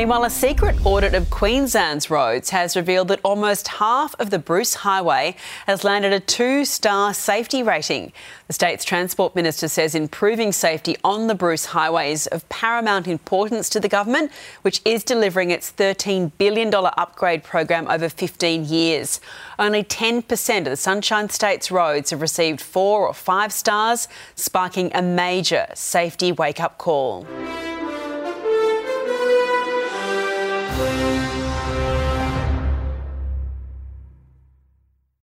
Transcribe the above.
Meanwhile, a secret audit of Queensland's roads has revealed that almost half of the Bruce Highway has landed a two star safety rating. The state's Transport Minister says improving safety on the Bruce Highway is of paramount importance to the government, which is delivering its $13 billion upgrade program over 15 years. Only 10% of the Sunshine State's roads have received four or five stars, sparking a major safety wake up call.